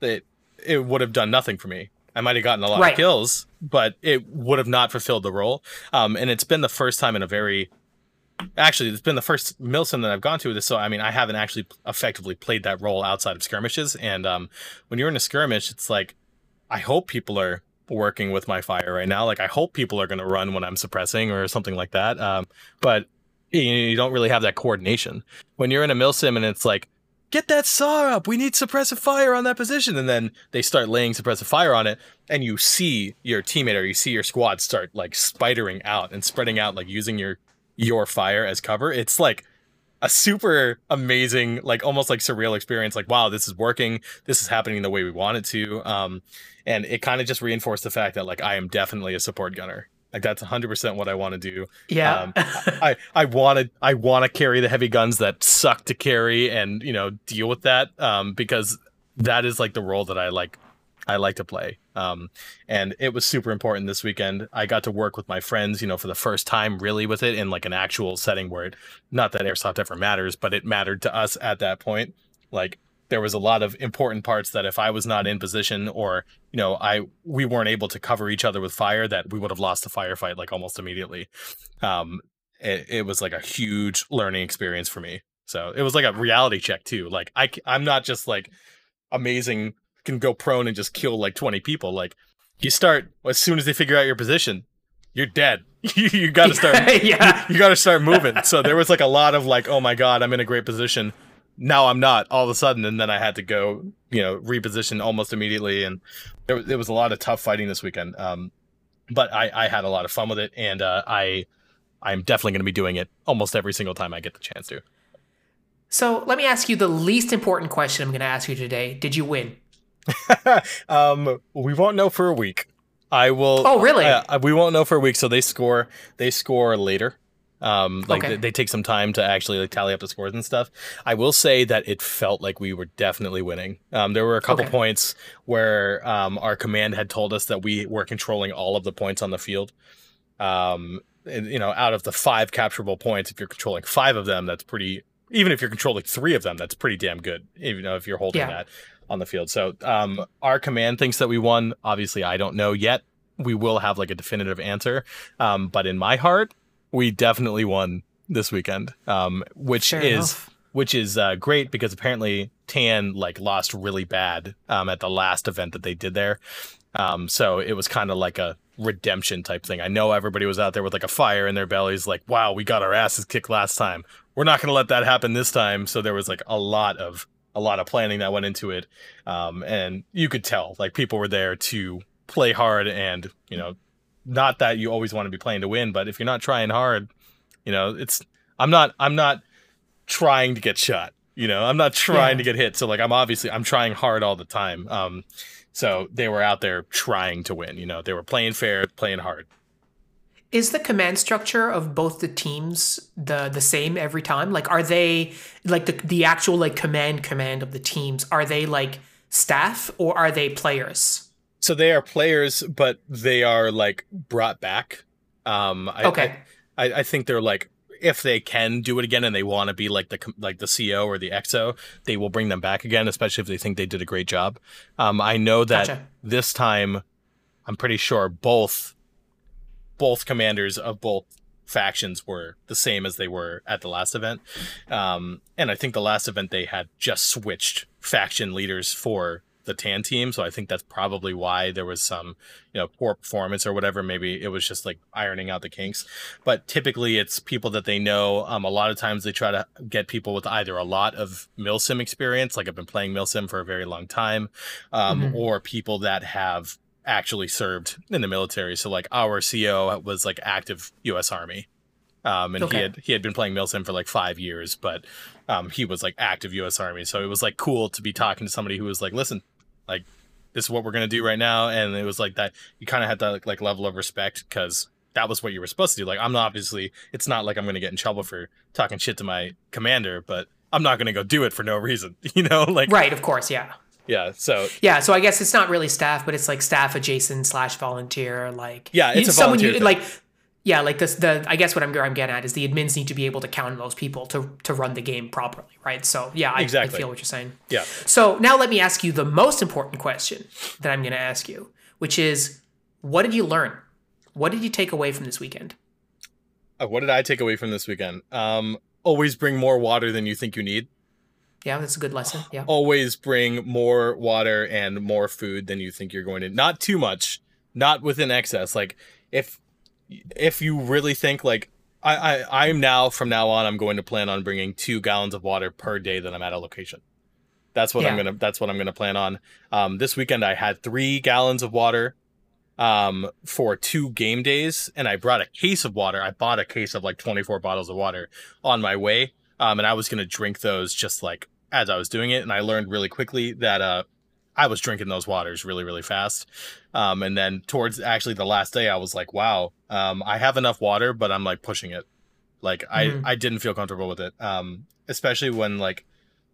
it it would have done nothing for me. I might have gotten a lot right. of kills, but it would have not fulfilled the role. Um, and it's been the first time in a very actually it's been the first milsim that I've gone to with this so I mean I haven't actually effectively played that role outside of skirmishes and um, when you're in a skirmish it's like I hope people are working with my fire right now like I hope people are going to run when I'm suppressing or something like that um, but you, you don't really have that coordination. When you're in a milsim and it's like get that saw up we need suppressive fire on that position and then they start laying suppressive fire on it and you see your teammate or you see your squad start like spidering out and spreading out like using your your fire as cover. It's like a super amazing, like almost like surreal experience. Like, wow, this is working. This is happening the way we want it to. Um, and it kind of just reinforced the fact that like I am definitely a support gunner. Like that's 100% what I want to do. Yeah. Um, I I want to I want to carry the heavy guns that suck to carry and, you know, deal with that um because that is like the role that I like I like to play. Um, and it was super important this weekend. I got to work with my friends, you know, for the first time really with it in like an actual setting where it, not that airsoft ever matters, but it mattered to us at that point. Like there was a lot of important parts that if I was not in position or, you know, I, we weren't able to cover each other with fire that we would have lost the firefight like almost immediately. Um, it, it was like a huge learning experience for me. So it was like a reality check too. Like I, I'm not just like amazing can go prone and just kill like 20 people. Like you start as soon as they figure out your position, you're dead. you, you got to start. yeah. You, you got to start moving. so there was like a lot of like, oh my god, I'm in a great position. Now I'm not. All of a sudden, and then I had to go, you know, reposition almost immediately, and there, there was a lot of tough fighting this weekend. Um, but I, I had a lot of fun with it, and uh, I, I'm definitely going to be doing it almost every single time I get the chance to. So let me ask you the least important question I'm going to ask you today. Did you win? um, we won't know for a week. I will. Oh, really? Uh, we won't know for a week. So they score. They score later. Um, like okay. they, they, take some time to actually like tally up the scores and stuff. I will say that it felt like we were definitely winning. Um, there were a couple okay. points where um, our command had told us that we were controlling all of the points on the field. Um, and, you know, out of the five capturable points, if you're controlling five of them, that's pretty. Even if you're controlling three of them, that's pretty damn good. Even if you're holding yeah. that on the field. So um, our command thinks that we won. Obviously, I don't know yet. We will have like a definitive answer. Um, but in my heart, we definitely won this weekend, um, which Fair is enough. which is uh, great because apparently Tan like lost really bad um, at the last event that they did there. Um, so it was kind of like a redemption type thing. I know everybody was out there with like a fire in their bellies, like, wow, we got our asses kicked last time. We're not going to let that happen this time. So there was like a lot of a lot of planning that went into it, um, and you could tell like people were there to play hard, and you know, not that you always want to be playing to win, but if you're not trying hard, you know, it's I'm not I'm not trying to get shot. You know, I'm not trying yeah. to get hit. So like I'm obviously I'm trying hard all the time. Um, so they were out there trying to win. You know, they were playing fair, playing hard. Is the command structure of both the teams the the same every time? Like, are they like the the actual like command command of the teams? Are they like staff or are they players? So they are players, but they are like brought back. Um, I, okay. I, I think they're like if they can do it again and they want to be like the like the CO or the EXO, they will bring them back again, especially if they think they did a great job. Um, I know that gotcha. this time, I'm pretty sure both both commanders of both factions were the same as they were at the last event. Um, and I think the last event they had just switched faction leaders for the tan team. So I think that's probably why there was some, you know, poor performance or whatever. Maybe it was just like ironing out the kinks. But typically it's people that they know. Um, a lot of times they try to get people with either a lot of milsim experience, like I've been playing milsim for a very long time, um, mm-hmm. or people that have actually served in the military. So like our CO was like active U.S. Army. Um, and okay. he had he had been playing Milsim for like five years, but um, he was like active U.S. Army, so it was like cool to be talking to somebody who was like, "Listen, like this is what we're gonna do right now and it was like that you kind of had that like level of respect because that was what you were supposed to do like i'm obviously it's not like i'm gonna get in trouble for talking shit to my commander but i'm not gonna go do it for no reason you know like right of course yeah yeah so yeah so i guess it's not really staff but it's like staff adjacent slash volunteer like yeah it's you, a volunteer someone you, like yeah, like this, the I guess what I'm, I'm getting at is the admins need to be able to count those people to to run the game properly, right? So yeah, I, exactly. I feel what you're saying. Yeah. So now let me ask you the most important question that I'm going to ask you, which is, what did you learn? What did you take away from this weekend? Uh, what did I take away from this weekend? Um, always bring more water than you think you need. Yeah, that's a good lesson. Yeah. Always bring more water and more food than you think you're going to. Not too much, not within excess. Like if if you really think like I, I I'm now from now on I'm going to plan on bringing two gallons of water per day that I'm at a location. That's what yeah. I'm gonna that's what I'm gonna plan on. Um, this weekend I had three gallons of water um for two game days and I brought a case of water. I bought a case of like 24 bottles of water on my way. Um and I was gonna drink those just like as I was doing it. And I learned really quickly that uh I was drinking those waters really, really fast. Um, and then towards actually the last day, I was like, wow, um, I have enough water, but I'm like pushing it. Like mm-hmm. I, I didn't feel comfortable with it. Um, especially when like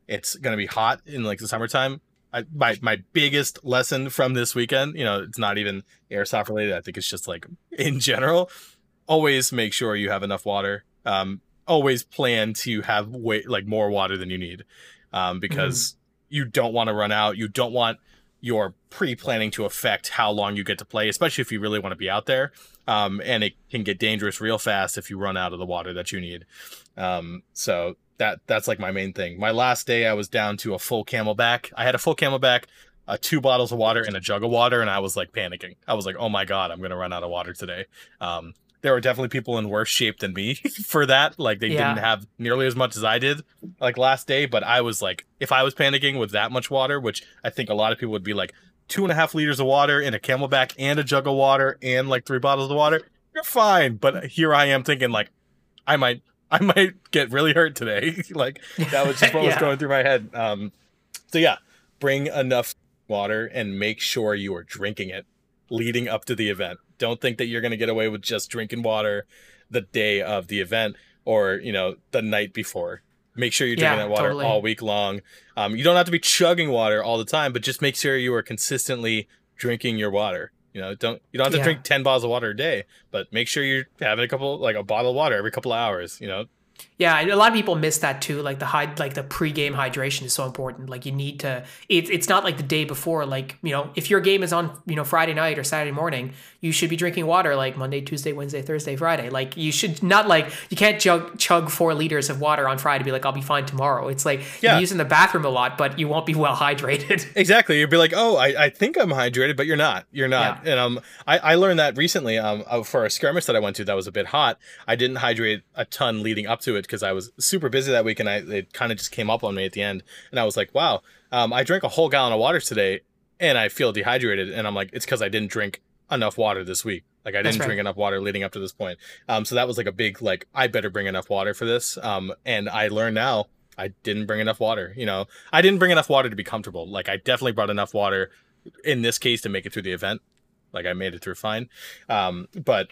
it's gonna be hot in like the summertime. I, my my biggest lesson from this weekend, you know, it's not even airsoft related. I think it's just like in general. Always make sure you have enough water. Um, always plan to have way like more water than you need, um, because mm-hmm you don't want to run out. You don't want your pre-planning to affect how long you get to play, especially if you really want to be out there. Um, and it can get dangerous real fast if you run out of the water that you need. Um, so that that's like my main thing. My last day, I was down to a full CamelBak. I had a full CamelBak, uh, two bottles of water, and a jug of water, and I was like panicking. I was like, "Oh my god, I'm gonna run out of water today." Um, there were definitely people in worse shape than me for that. Like they yeah. didn't have nearly as much as I did like last day, but I was like, if I was panicking with that much water, which I think a lot of people would be like two and a half liters of water in a CamelBak and a jug of water and like three bottles of water, you're fine. But here I am thinking like, I might, I might get really hurt today. like that was just what yeah. was going through my head. Um, so yeah, bring enough water and make sure you are drinking it leading up to the event. Don't think that you're going to get away with just drinking water the day of the event or, you know, the night before. Make sure you're drinking yeah, that water totally. all week long. Um, you don't have to be chugging water all the time, but just make sure you are consistently drinking your water. You know, don't you don't have to yeah. drink ten bottles of water a day, but make sure you're having a couple like a bottle of water every couple of hours. You know, Yeah, a lot of people miss that too. Like the high, like the pre-game hydration is so important. Like you need to. It's it's not like the day before. Like you know, if your game is on you know Friday night or Saturday morning, you should be drinking water like Monday, Tuesday, Wednesday, Thursday, Friday. Like you should not like you can't chug chug four liters of water on Friday. Be like I'll be fine tomorrow. It's like yeah. you're using the bathroom a lot, but you won't be well hydrated. Exactly. You'd be like, oh, I, I think I'm hydrated, but you're not. You're not. Yeah. And um, I I learned that recently. Um, uh, for a skirmish that I went to that was a bit hot. I didn't hydrate a ton leading up to it because I was super busy that week, and I it kind of just came up on me at the end, and I was like, wow, um, I drank a whole gallon of water today, and I feel dehydrated, and I'm like, it's because I didn't drink enough water this week. Like I didn't right. drink enough water leading up to this point. Um, so that was like a big like I better bring enough water for this. Um, and I learned now I didn't bring enough water. You know, I didn't bring enough water to be comfortable. Like I definitely brought enough water in this case to make it through the event. Like I made it through fine. Um, but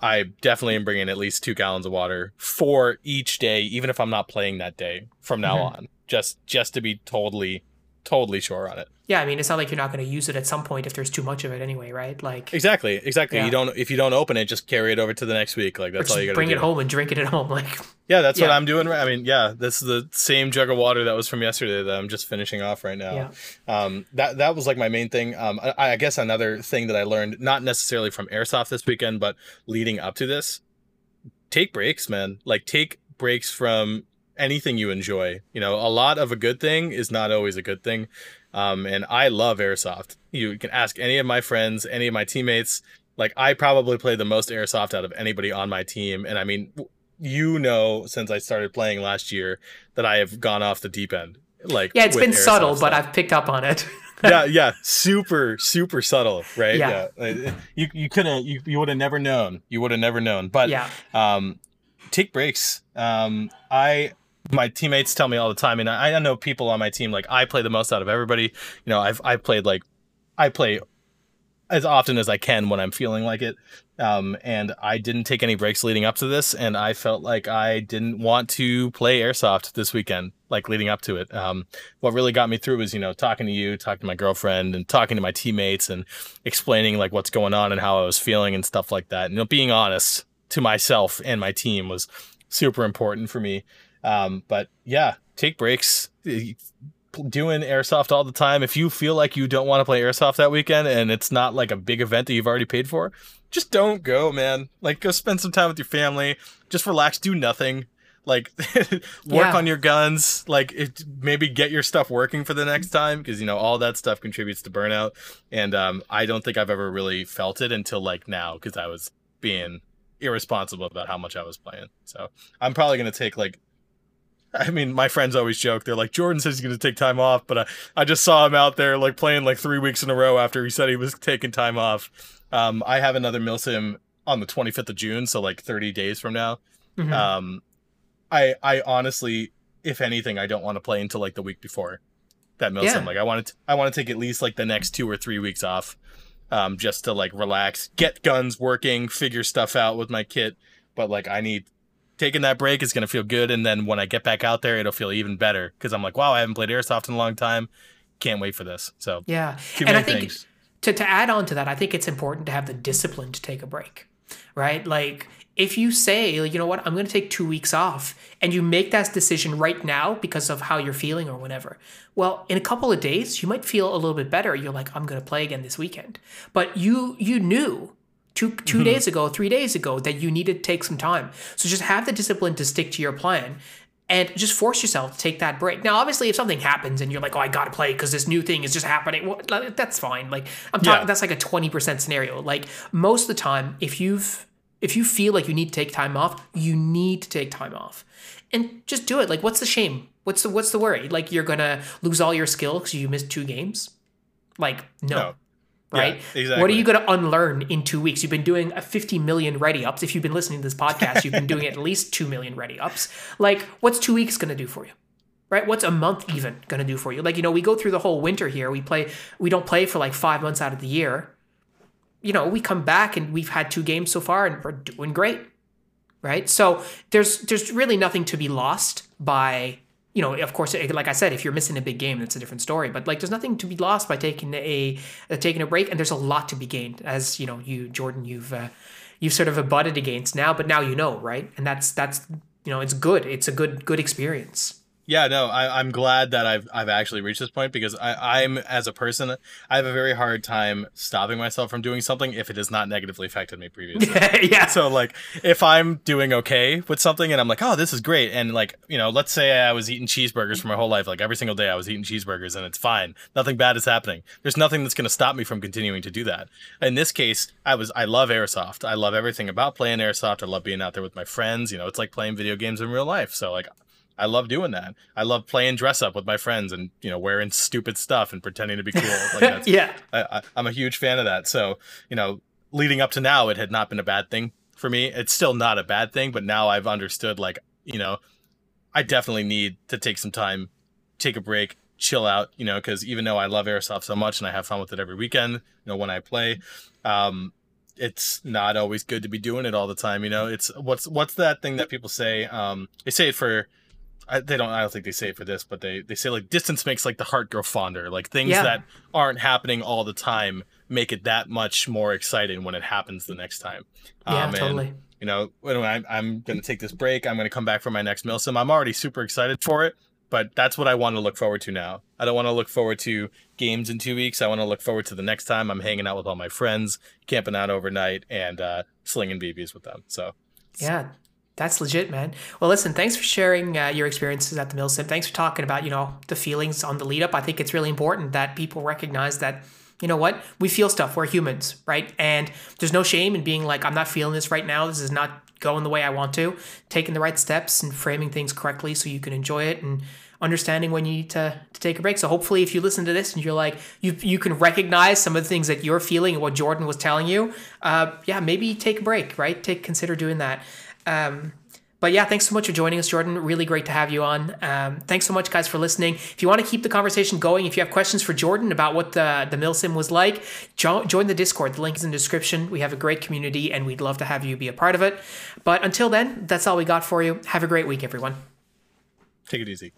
I definitely am bringing at least two gallons of water for each day, even if I'm not playing that day from now mm-hmm. on, just just to be totally, totally sure on it. Yeah, I mean, it's not like you're not going to use it at some point if there's too much of it anyway, right? Like exactly, exactly. Yeah. You don't if you don't open it, just carry it over to the next week. Like that's all you got to do. bring do. it home and drink it at home. Like yeah, that's yeah. what I'm doing. Right. I mean, yeah, this is the same jug of water that was from yesterday that I'm just finishing off right now. Yeah. Um, that that was like my main thing. Um, I, I guess another thing that I learned, not necessarily from airsoft this weekend, but leading up to this, take breaks, man. Like take breaks from anything you enjoy. You know, a lot of a good thing is not always a good thing. Um, and I love airsoft. You can ask any of my friends, any of my teammates. Like I probably play the most airsoft out of anybody on my team. And I mean, you know, since I started playing last year, that I have gone off the deep end. Like yeah, it's been subtle, stuff. but I've picked up on it. yeah, yeah, super, super subtle, right? Yeah, yeah. you you couldn't, you, you would have never known. You would have never known. But yeah, um, take breaks. Um, I my teammates tell me all the time, and I, I know people on my team like I play the most out of everybody. You know, I've I played like I play as often as I can when I'm feeling like it. Um, and I didn't take any breaks leading up to this, and I felt like I didn't want to play airsoft this weekend, like leading up to it. Um, what really got me through was, you know, talking to you, talking to my girlfriend, and talking to my teammates, and explaining like what's going on and how I was feeling and stuff like that. And, you know, being honest to myself and my team was super important for me. Um, but yeah, take breaks. Doing airsoft all the time. If you feel like you don't want to play airsoft that weekend and it's not like a big event that you've already paid for, just don't go, man. Like, go spend some time with your family. Just relax. Do nothing. Like, work yeah. on your guns. Like, it, maybe get your stuff working for the next time because you know all that stuff contributes to burnout. And um, I don't think I've ever really felt it until like now because I was being irresponsible about how much I was playing. So I'm probably gonna take like I mean, my friends always joke. They're like, Jordan says he's going to take time off, but I, I just saw him out there like playing like three weeks in a row after he said he was taking time off. Um, I have another milsim on the 25th of June, so like 30 days from now. Mm-hmm. Um, I I honestly, if anything, I don't want to play until like the week before that milsim. Yeah. Like I want to I want to take at least like the next two or three weeks off, um, just to like relax, get guns working, figure stuff out with my kit. But like I need taking that break is going to feel good. And then when I get back out there, it'll feel even better because I'm like, wow, I haven't played airsoft in a long time. Can't wait for this. So yeah, and I think things. to to add on to that, I think it's important to have the discipline to take a break, right? Like if you say, you know what, I'm going to take two weeks off, and you make that decision right now because of how you're feeling or whatever, well, in a couple of days, you might feel a little bit better. You're like, I'm going to play again this weekend, but you you knew two 2 mm-hmm. days ago, three days ago that you needed to take some time. So just have the discipline to stick to your plan and just force yourself to take that break. Now, obviously, if something happens and you're like, "Oh, I gotta play because this new thing is just happening," well, that's fine. Like I'm talking, yeah. that's like a twenty percent scenario. Like most of the time, if you've if you feel like you need to take time off, you need to take time off, and just do it. Like, what's the shame? What's the what's the worry? Like you're gonna lose all your skill because you missed two games? Like no. no right? Yeah, exactly. What are you going to unlearn in two weeks? You've been doing a 50 million ready ups. If you've been listening to this podcast, you've been doing at least 2 million ready ups. Like, what's two weeks going to do for you? Right? What's a month even going to do for you? Like, you know, we go through the whole winter here. We play, we don't play for like five months out of the year. You know, we come back and we've had two games so far and we're doing great. Right? So there's there's really nothing to be lost by you know, of course, like I said, if you're missing a big game, that's a different story. But like, there's nothing to be lost by taking a uh, taking a break, and there's a lot to be gained. As you know, you Jordan, you've uh, you've sort of abutted against now, but now you know, right? And that's that's you know it's good. It's a good good experience. Yeah, no, I, am glad that I've I've actually reached this point because I, I'm as a person, I have a very hard time stopping myself from doing something if it has not negatively affected me previously. yeah. So like, if I'm doing okay with something and I'm like, oh, this is great, and like, you know, let's say I was eating cheeseburgers for my whole life, like every single day I was eating cheeseburgers and it's fine, nothing bad is happening. There's nothing that's going to stop me from continuing to do that. In this case, I was I love airsoft. I love everything about playing airsoft. I love being out there with my friends. You know, it's like playing video games in real life. So like I love doing that. I love playing dress up with my friends and you know wearing stupid stuff and pretending to be cool. Like yeah, I, am a huge fan of that. So you know, leading up to now, it had not been a bad thing for me. It's still not a bad thing, but now I've understood like you know, I definitely need to take some time, take a break, chill out. You know, because even though I love airsoft so much and I have fun with it every weekend, you know, when I play, um, it's not always good to be doing it all the time. You know, it's what's what's that thing that people say? Um, they say it for I, they don't. I don't think they say it for this, but they they say like distance makes like the heart grow fonder. Like things yeah. that aren't happening all the time make it that much more exciting when it happens the next time. Yeah, um, totally. And, you know, when I'm I'm gonna take this break, I'm gonna come back for my next milsim. I'm already super excited for it, but that's what I want to look forward to now. I don't want to look forward to games in two weeks. I want to look forward to the next time I'm hanging out with all my friends, camping out overnight, and uh, slinging BBs with them. So yeah, that's legit, man. Well, listen, thanks for sharing uh, your experiences at the Milsim. Thanks for talking about, you know, the feelings on the lead up. I think it's really important that people recognize that, you know what, we feel stuff. We're humans, right? And there's no shame in being like, I'm not feeling this right now. This is not going the way I want to. Taking the right steps and framing things correctly so you can enjoy it and understanding when you need to, to take a break. So hopefully if you listen to this and you're like, you, you can recognize some of the things that you're feeling and what Jordan was telling you, uh, yeah, maybe take a break, right? Take consider doing that. Um, but yeah, thanks so much for joining us, Jordan. Really great to have you on. Um, thanks so much, guys, for listening. If you want to keep the conversation going, if you have questions for Jordan about what the, the Milsim was like, jo- join the Discord. The link is in the description. We have a great community, and we'd love to have you be a part of it. But until then, that's all we got for you. Have a great week, everyone. Take it easy.